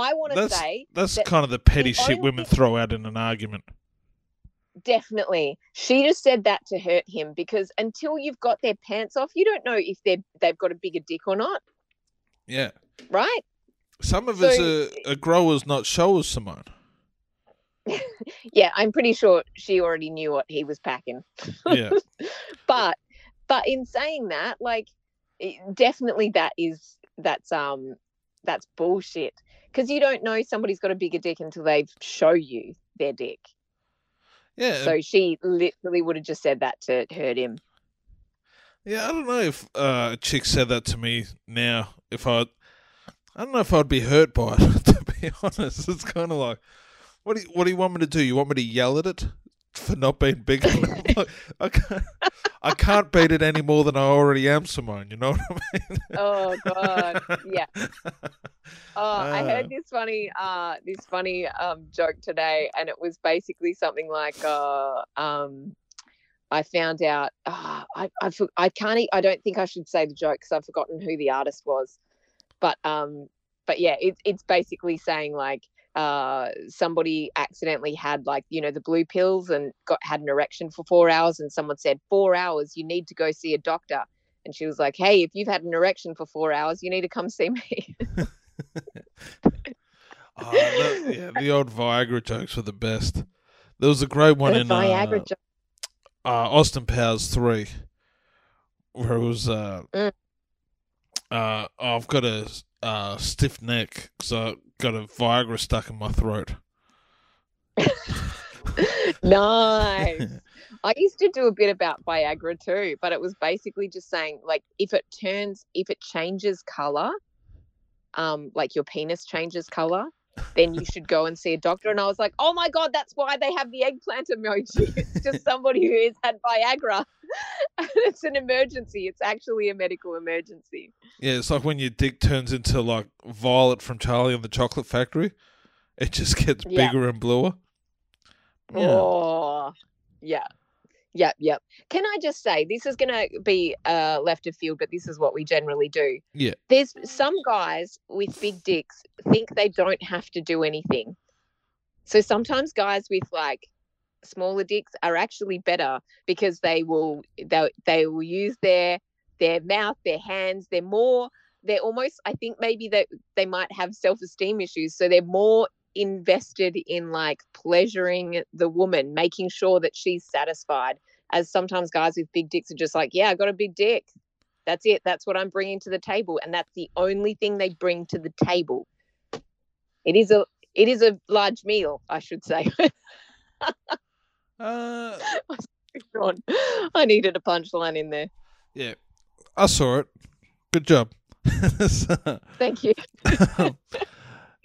I want to That's say that's that kind of the petty the shit women throw out in an argument. definitely she just said that to hurt him because until you've got their pants off, you don't know if they're they've got a bigger dick or not, Yeah. right? Some of So- us are, are growers, not showers, Simone. Yeah, I'm pretty sure she already knew what he was packing. Yeah. but but in saying that like definitely that is that's um that's bullshit because you don't know somebody's got a bigger dick until they show you their dick Yeah. so she literally would have just said that to hurt him Yeah, I don't know if uh, a chick said that to me now. If I, I don't know if I'd be hurt by it. To be honest, it's kind of like, what do you, what do you want me to do? You want me to yell at it for not being big enough? I can't, I can't beat it any more than I already am, Simone. You know what I mean? oh god yeah oh i Uh. heard this funny uh this funny um joke today and it was basically something like uh um I found out. Uh, I I, I can't. I don't think I should say the joke because I've forgotten who the artist was. But um, but yeah, it, it's basically saying like uh somebody accidentally had like you know the blue pills and got had an erection for four hours and someone said four hours you need to go see a doctor and she was like hey if you've had an erection for four hours you need to come see me Oh, that- yeah, the old Viagra jokes were the best. There was a great one The in Viagra uh, joke. uh, Austin Powers three, where it was uh, Mm. uh, I've got a uh, stiff neck, so I got a Viagra stuck in my throat. nice I used to do a bit about Viagra too, but it was basically just saying like if it turns if it changes color, um, like your penis changes color, then you should go and see a doctor. And I was like, oh my god, that's why they have the eggplant emoji. It's just somebody who has had Viagra. and it's an emergency. It's actually a medical emergency. yeah, it's like when your dick turns into like Violet from Charlie and the Chocolate Factory. It just gets Yeah. bigger and bluer. Yeah. Oh, yeah. Yep, yep. Can I just say, this is going to be uh, left of field, but this is what we generally do. Yeah. There's some guys with big dicks think they don't have to do anything. So sometimes guys with like smaller dicks are actually better because they will they, they will use their their mouth, their hands. They're more they're almost I think maybe that they might have self-esteem issues, so they're more invested in like pleasuring the woman, making sure that she's satisfied. As sometimes guys with big dicks are just like, yeah, I got a big dick. That's it. That's what I'm bringing to the table, and that's the only thing they bring to the table. It is a it is a large meal, I should say. Uh, Sean, I needed a punchline in there. yeah, I saw it. Good job. Thank you.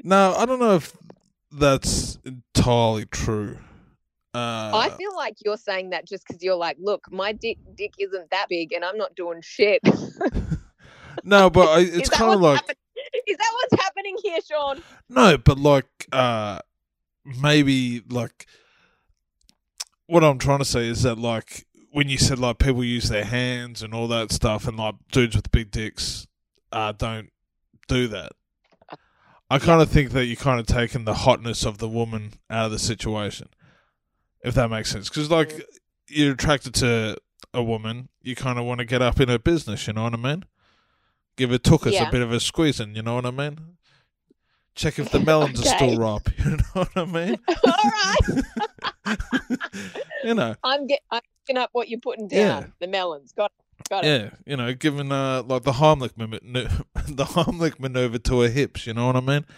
now I don't know if that's entirely true. Uh, I feel like you're saying that just because you're like, look, my dick dick isn't that big, and I'm not doing shit. no, but I, it's kind of like happen- Is that what's happening here, Sean? no, but like uh, maybe like what I'm trying to say is that like when you said like people use their hands and all that stuff, and like dudes with big dicks uh, don't do that. I kind of think that you're kind of taking the hotness of the woman out of the situation, if that makes sense. Because like you're attracted to a woman, you kind of want to get up in her business. You know what I mean? Give her tuchus Yeah. a bit of a squeezing. You know what I mean? Check if the melons are still ripe. You know what I mean? All right. you know, I'm get I'm picking up what you're putting down. Yeah. The melons. Got it. Got it. yeah, you know, giving uh like the Heimlich maneuver, the Heimlich maneuver to her hips. You know what I mean?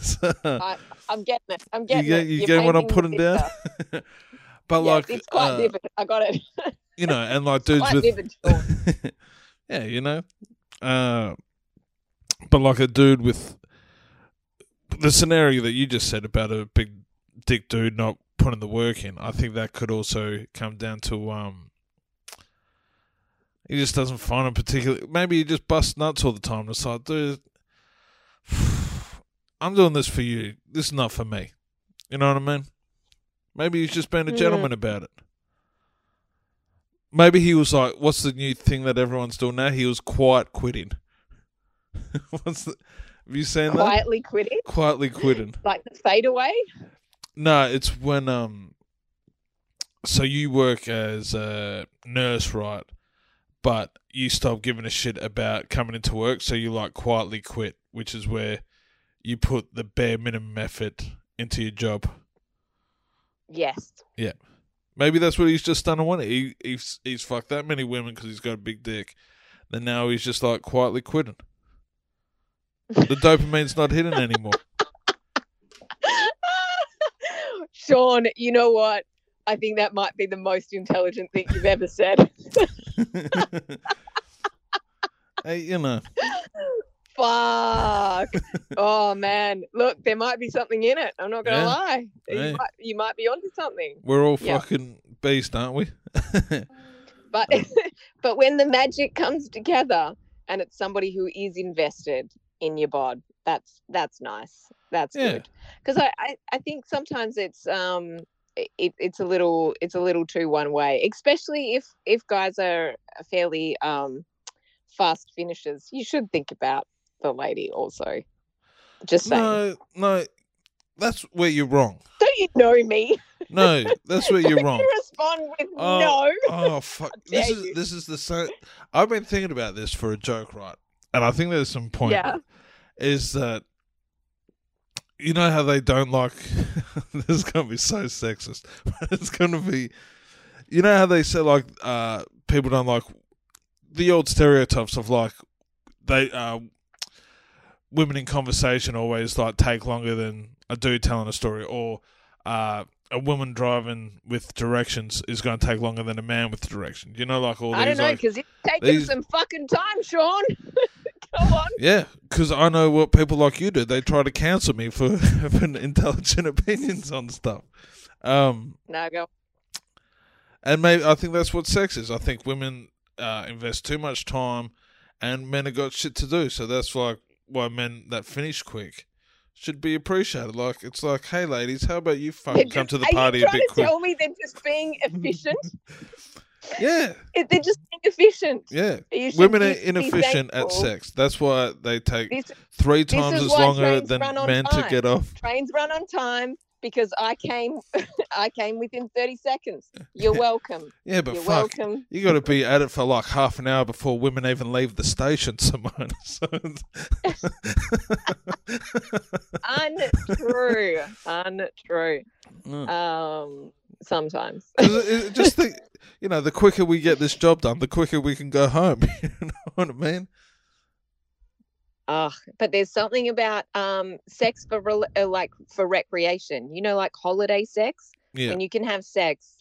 So, I, I'm getting it. I'm you getting get it. you You're get what I'm putting down. but like, it's quite uh, vivid. I got it. you know, and like dudes quite with vivid. Yeah, you know. Uh, but like a dude with the scenario that you just said about a big dick dude not putting the work in, I think that could also come down to um he just doesn't find it particularly maybe he just busts nuts all the time. It's like, dude I'm doing this for you. This is not for me. You know what I mean? Maybe he's just being a gentleman about it. Maybe he was like, "What's the new thing that everyone's doing now?" He was quiet quitting. What's the? Have you seen that? Quietly quitting, Quietly quitting. like the fadeaway. No, it's when um. So you work as a nurse, right? But you stop giving a shit about coming into work, so you like quietly quit, which is where you put the bare minimum effort into your job. Yes. Yeah. Maybe that's what he's just done. One, he he's he's fucked that many women because he's got a big dick. Then now he's just like quietly quitting. The dopamine's not hidden anymore. Sean, you know what? I think that might be the most intelligent thing you've ever said. hey, you know, Fuck. oh man. Look, there might be something in it. I'm not gonna Yeah. lie. Hey. You, might, you might be onto something. we're all Yeah. fucking beast, aren't we? But but when the magic comes together and it's somebody who is invested in your bod, that's that's nice. That's Yeah. good. Because I, I I think sometimes it's um it, it's a little it's a little too one way, especially if if guys are fairly um fast finishers. You should think about the lady also. Just saying. no, no, that's where you're wrong. Don't you know me? No, that's where you're wrong. you respond with Oh, no. Oh fuck! This is you. this is the same. I've been thinking about this for a joke, right? And I think there's some point. Yeah. Is that you know how they don't like? this is gonna be so sexist, but it's gonna be. You know how they say like uh people don't like the old stereotypes of like they uh women in conversation always like take longer than a dude telling a story or uh a woman driving with directions is going to take longer than a man with directions. You know, like all these. I don't know like, because it's taking these- some fucking time, Sean. Go on. yeah, because I know what people like you do. They try to cancel me for having intelligent opinions on stuff. Um, No, go. and maybe I think that's what sex is. I think women uh, invest too much time, and men have got shit to do. So that's like why men that finish quick should be appreciated. Like it's like, hey, ladies, how about you fucking come to the party Are party you a trying bit to quick? tell me they're just being efficient? Yeah, It- they're just inefficient. yeah. Women are inefficient at sex. That's why they take This three times as longer than men to get off. trains run on time because I came. I came within thirty seconds. You're welcome. Yeah, but You're fuck, welcome. you got to be at it for like half an hour before women even leave the station, Simone. So Untrue. Untrue. Mm. Um. Sometimes. 'Cause it- it- just think, you know, the quicker we get this job done, the quicker we can go home. you know what I mean? Ugh, but there's something about um sex for rel- uh, like for recreation. You know, like holiday sex, Yeah, and you can have sex,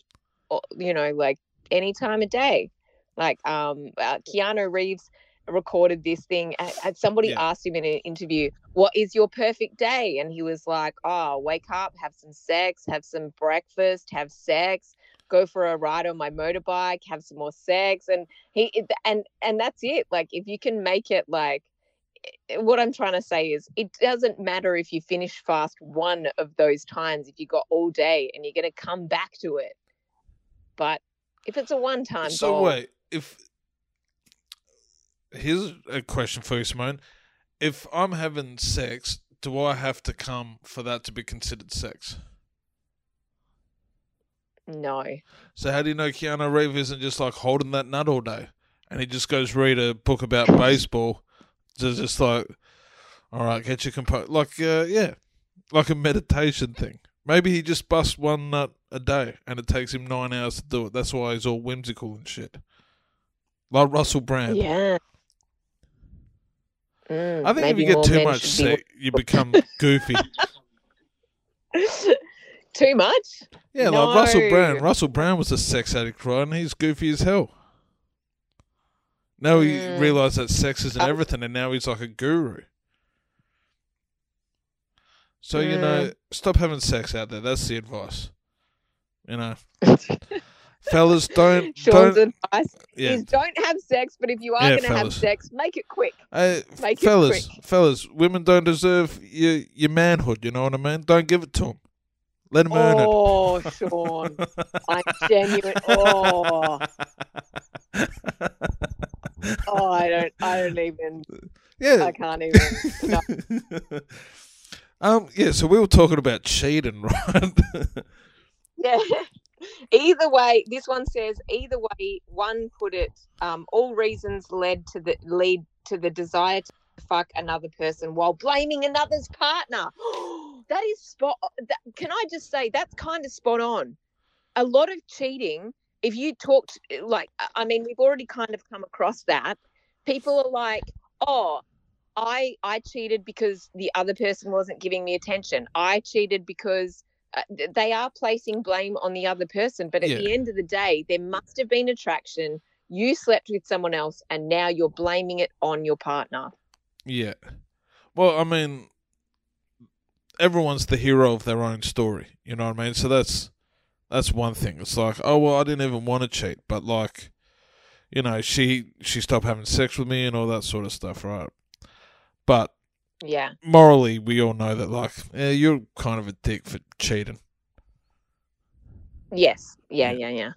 you know, like any time of day. Like um, uh, Keanu Reeves recorded this thing. And, somebody Yeah. asked him in an interview, "What is your perfect day?" And he was like, "Oh, wake up, have some sex, have some breakfast, have sex." Go for a ride on my motorbike, have some more sex, and he and and that's it. Like if you can make it like eh, what I'm trying to say is it doesn't matter if you finish fast one of those times if you got all day and you're going to come back to it. But if it's a one time So goal, wait, if here's a question for you, Simone. If I'm having sex, do I have to come for that to be considered sex? No. So how do you know Keanu Reeves isn't just like holding that nut all day, and he just goes read a book about baseball, to just like, all right, get your compo like uh, yeah, like a meditation thing. Maybe he just busts one nut a day, and it takes him nine hours to do it. That's why he's all whimsical and shit, like Russell Brand. Yeah. Mm, I think if you get too much be- sex, you become goofy. Too much? Yeah, like Russell Brown. Russell Brown was a sex addict, right? And he's goofy as hell. Now he Mm. realised that sex isn't everything, and now he's like a guru. So you know, Mm. stop having sex out there. That's the advice. You know, fellas, don't Sean's don't. advice Yeah, is don't have sex, but if you are Yeah, going to have sex, make it quick. Hey, Make it fellas, quick. fellas, women don't deserve your your manhood. You know what I mean? Don't give it to them. Let them earn it. Oh, Sean. I'm genuine. Oh, oh, I don't, I don't even, yeah, I can't even. No. um, yeah. So we were talking about cheating, right? Yeah. Either way, this one says either way. One put it. Um, all reasons led to the lead to the desire to fuck another person while blaming another's partner. that is spot. That, can I just say that's kind of spot on. A lot of cheating. If you talked like, I mean, we've already kind of come across that. People are like, oh. I I cheated because the other person wasn't giving me attention. I cheated because uh, Uh, they are placing blame on the other person but at Yeah. the end of the day there must have been attraction you slept with someone else and now you're blaming it on your partner yeah. Well, I mean, everyone's the hero of their own story. You know what I mean? So that's that's one thing. It's like, oh well, I didn't even want to cheat, but like, you know, she she stopped having sex with me and all that sort of stuff, right? But yeah. Morally, we all know that like, you're kind of a dick for cheating. yes. Yeah yeah. yeah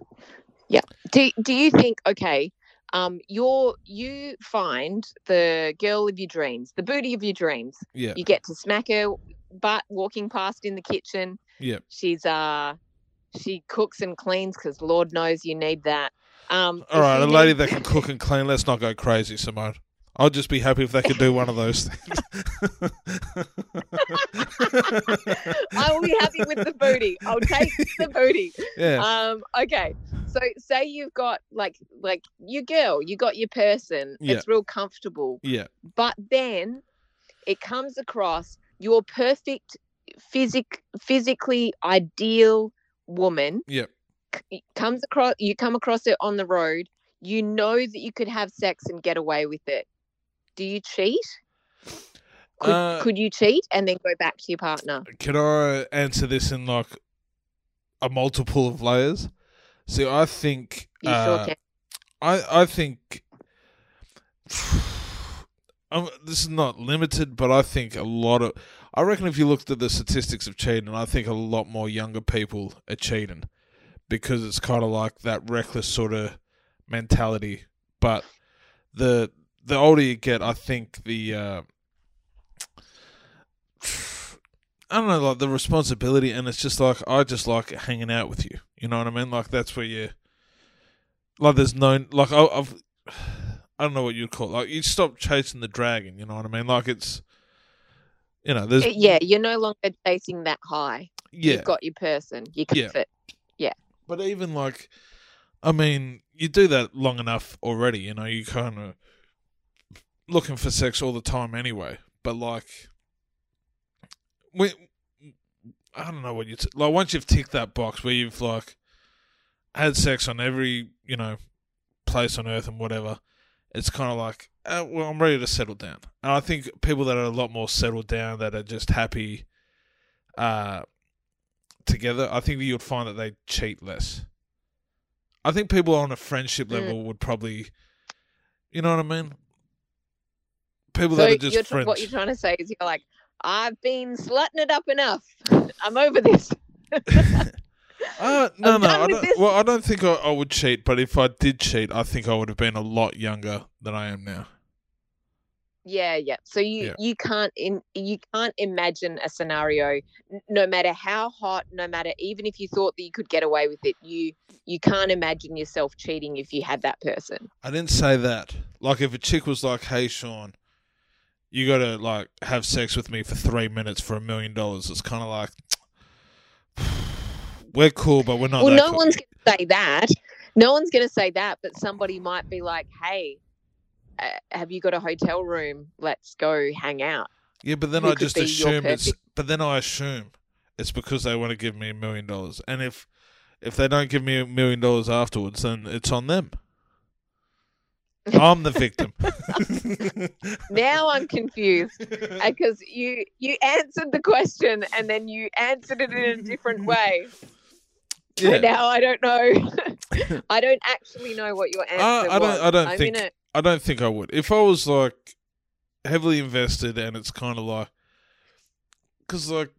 yeah. Do, do you think okay um you're you find the girl of your dreams the booty of your dreams. Yeah, you get to smack her butt walking past in the kitchen. Yeah, she's uh she cooks and cleans because lord knows you need that. Um All right, a lady that can cook and clean. Let's not go crazy, Simone. I'll just be happy if they could do one of those things. I will be happy with the booty. I'll take the booty. yeah, Um, okay. So say you've got like like your girl, you got your person. Yeah. It's real comfortable. yeah, But then it comes across your perfect physic physically ideal woman Yep. c- comes across you come across it on the road you know that you could have sex and get away with it do you cheat could, Uh, could you cheat and then go back to your partner Can I answer this in like a multiple of layers? See, I think you uh, sure can I I think um, this is not limited, but I think a lot of I reckon if you looked at the statistics of cheating, I think a lot more younger people are cheating because it's kind of like that reckless sort of mentality. But the the older you get, I think the uh, I don't know, like the responsibility, and it's just like I just like hanging out with you. You know what I mean? Like that's where you like. There's no like I, I've I don't know what you'd call it. like you stop chasing the dragon. You know what I mean? Like it's you know there's Uh, yeah you're no longer chasing that high yeah you've got your person you can Yeah. fit Yeah, But even like, I mean, you do that long enough already. You know, you kind of looking for sex all the time anyway. But like, we, I don't know what you t- like. Once you've ticked that box where you've like had sex on every you know place on earth and whatever, it's kind of like, uh, well, I'm ready to settle down. And I think people that are a lot more settled down, that are just happy, uh, together, I think that you'd find that they cheat less. I think people on a friendship Mm. level would probably, you know what I mean? People so that are just you're tr- friends. what you're trying to say is you're like i've been slutting it up enough i'm over this Uh, no, no. I don't, well, I don't think I, I would cheat, but if I did cheat, I think I would have been a lot younger than I am now. Yeah, yeah. So you Yeah. you can't in you can't imagine a scenario, no matter how hot, no matter even if you thought that you could get away with it, you you can't imagine yourself cheating if you had that person. I didn't say that. Like if a chick was like, "Hey, Sean, you got to like have sex with me for three minutes for a million dollars," it's kind of like we're cool, but we're not. well, that no cool. one's going to say that. No one's going to say that, but somebody might be like, "Hey, uh, have you got a hotel room? Let's go hang out." Yeah, but then who I just assume it's. But then I assume it's because they want to give me a million dollars, and if if they don't give me a million dollars afterwards, then it's on them. I'm the victim. Now I'm confused because you you answered the question and then you answered it in a different way. yeah. And now I don't know. I don't actually know what your answer Uh, I don't- was. I don't I'm think- in a- I don't think I would. If I was like heavily invested and it's kind of like, because like,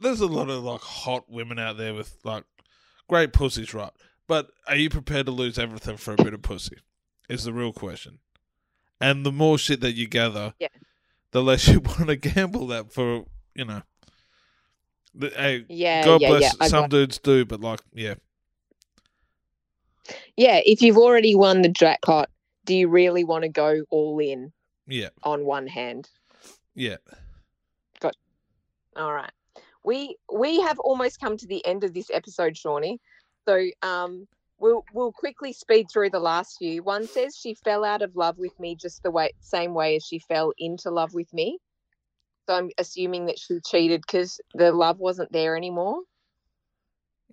there's a lot of like hot women out there with like great pussies, right? But are you prepared to lose everything for a bit of pussy? Is the real question. And the more shit that you gather, Yeah. the less you want to gamble that for, you know. The, hey, yeah, God yeah, bless. yeah. Some dudes do, but like, yeah, yeah, if you've already won the jackpot, do you really want to go all in yeah, on one hand? yeah. Got. All right. We we have almost come to the end of this episode, Shawnee. So um we'll we'll quickly speed through the last few. One says she fell out of love with me just the way same way as she fell into love with me. So I'm assuming that she cheated because the love wasn't there anymore.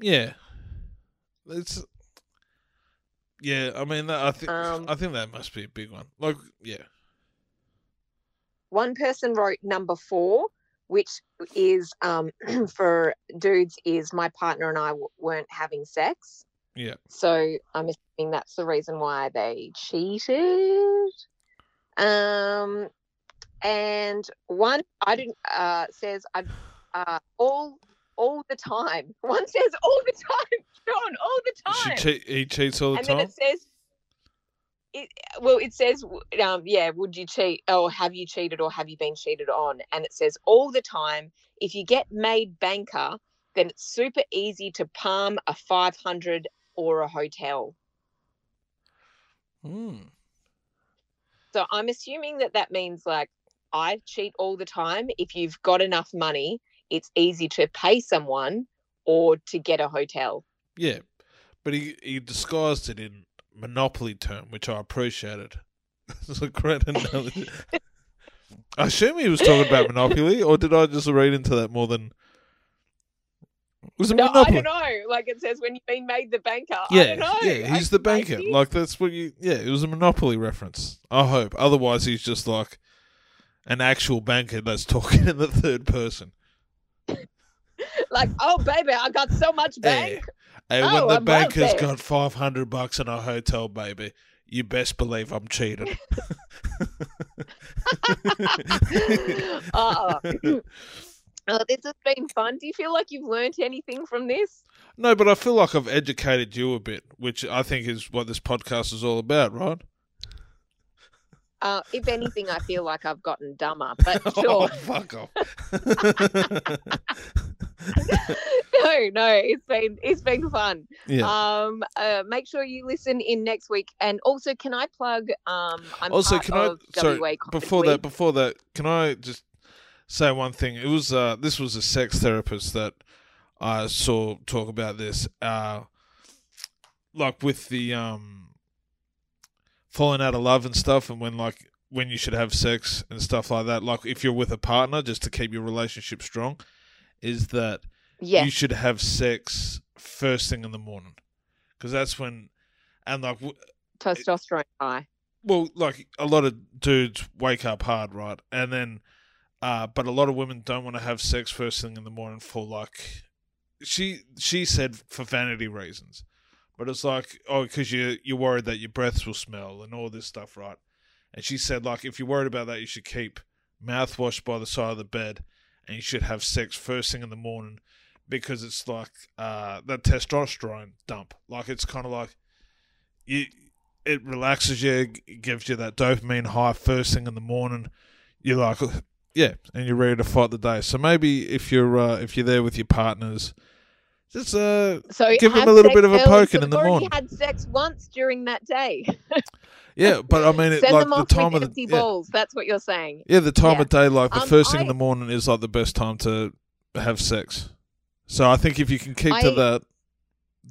Yeah, it's yeah. I mean, I think Um, I think that must be a big one. Like, yeah, One person wrote number four, which is um, for dudes is my partner and I w- weren't having sex. Yeah, So I'm assuming that's the reason why they cheated. Um, and one I didn't uh says I uh all all the time. One says all the time, Sean, all the she time. che- he cheats all the and time. then it says it well it says um yeah would you cheat or have you cheated or have you been cheated on and it says all the time if you get made banker then it's super easy to palm a 500 or a hotel Hmm. so i'm assuming that that means like i cheat all the time if you've got enough money it's easy to pay someone or to get a hotel Yeah, but he he disguised it in monopoly term, which I appreciated. It's a great analogy. I assume he was talking about monopoly, or did I just read into that more than? Was it no monopoly? i don't know like it says when you've been made the banker I Yeah, don't know. yeah, he's I- the banker. maybe. Like that's what you. Yeah, it was a monopoly reference. I hope. Otherwise, he's just like an actual banker that's talking in the third person. like, oh baby, I got so much bank. Hey, Oh, when the I'm banker's got five hundred bucks in a hotel, baby, you best believe I'm cheating. Uh. Oh, this has been fun. Do you feel like you've learnt anything from this? no, but I feel like I've educated you a bit, which I think is what this podcast is all about, right? Uh, if anything, I feel like I've gotten dumber. But oh, sure, fuck off. no, no, it's been it's been fun. yeah. Um, uh, make sure you listen in next week. And also, can I plug? Um, I'm also, can I? Sorry, before that, before that, can I just say one thing? It was uh, this was a sex therapist that I saw talk about this. Uh, like with the um, falling out of love and stuff, and when like when you should have sex and stuff like that. Like if you're with a partner, just to keep your relationship strong, is that yeah, you should have sex first thing in the morning because that's when, and like w- testosterone high. well, like a lot of dudes wake up hard, right? And then, uh, but a lot of women don't want to have sex first thing in the morning for like, she she said for vanity reasons, but it's like oh because you you're worried that your breaths will smell and all this stuff, right? And she said like if you're worried about that, you should keep mouthwash by the side of the bed, and you should have sex first thing in the morning because it's like uh that testosterone dump. Like it's kind of like you it relaxes you, gives you that dopamine high first thing in the morning. You're like, yeah, and you're ready to fight the day. So maybe if you're uh, if you're there with your partners, just uh, So Give them a little bit of a early. poking So in the morning. had sex once during that day. yeah. But I mean, it, Send like the time of the yeah, balls. That's what you're saying. yeah, the time Yeah. of day, like the Um, first thing in the morning, is like the best time to have sex. So I think if you can keep to that,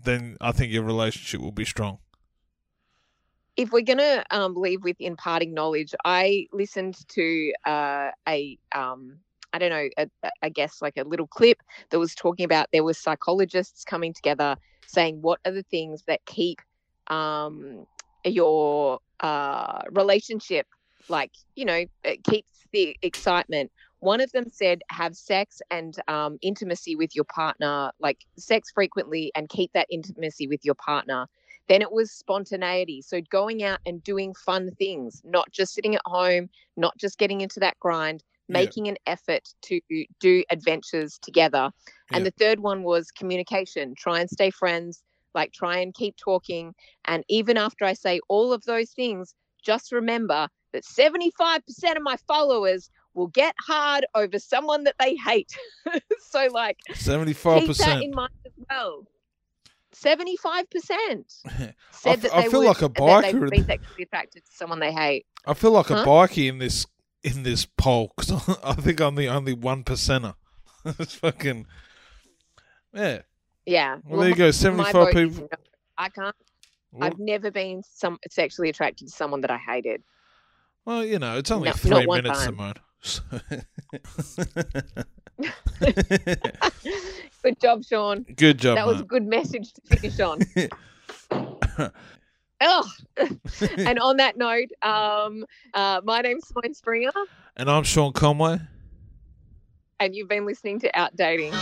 then I think your relationship will be strong. If we're gonna um, leave with imparting knowledge, I listened to uh, a um, I don't know, I guess like a little clip that was talking about there was psychologists coming together saying what are the things that keep um, your uh, relationship like you know it keeps the excitement. One of them said have sex and um, intimacy with your partner, like sex frequently, and keep that intimacy with your partner. Then it was spontaneity. So going out and doing fun things, not just sitting at home, not just getting into that grind, Yeah. making an effort to do adventures together. And Yeah. the third one was communication. Try and stay friends, like try and keep talking. And even after I say all of those things, just remember that 75% of my followers will get hard over someone that they hate. so, like, 75% keep that in mind as well. Seventy-five percent I said f- that I feel would, like a biker would in- be sexually attracted to someone they hate. I feel like a Huh? bikie in this in this poll because I think I'm the only one percenter. it's fucking yeah. Yeah. Well, there you go. Seventy five people. no. I can't. Well, I've never been some sexually attracted to someone that I hated. well, you know, it's only No, three minutes, time. Simone. Good job, Sean. Good job, that was a good message to finish on. oh, and on that note, um, uh, my name's Simone Springer, and I'm Sean Conway. and you've been listening to Outdating.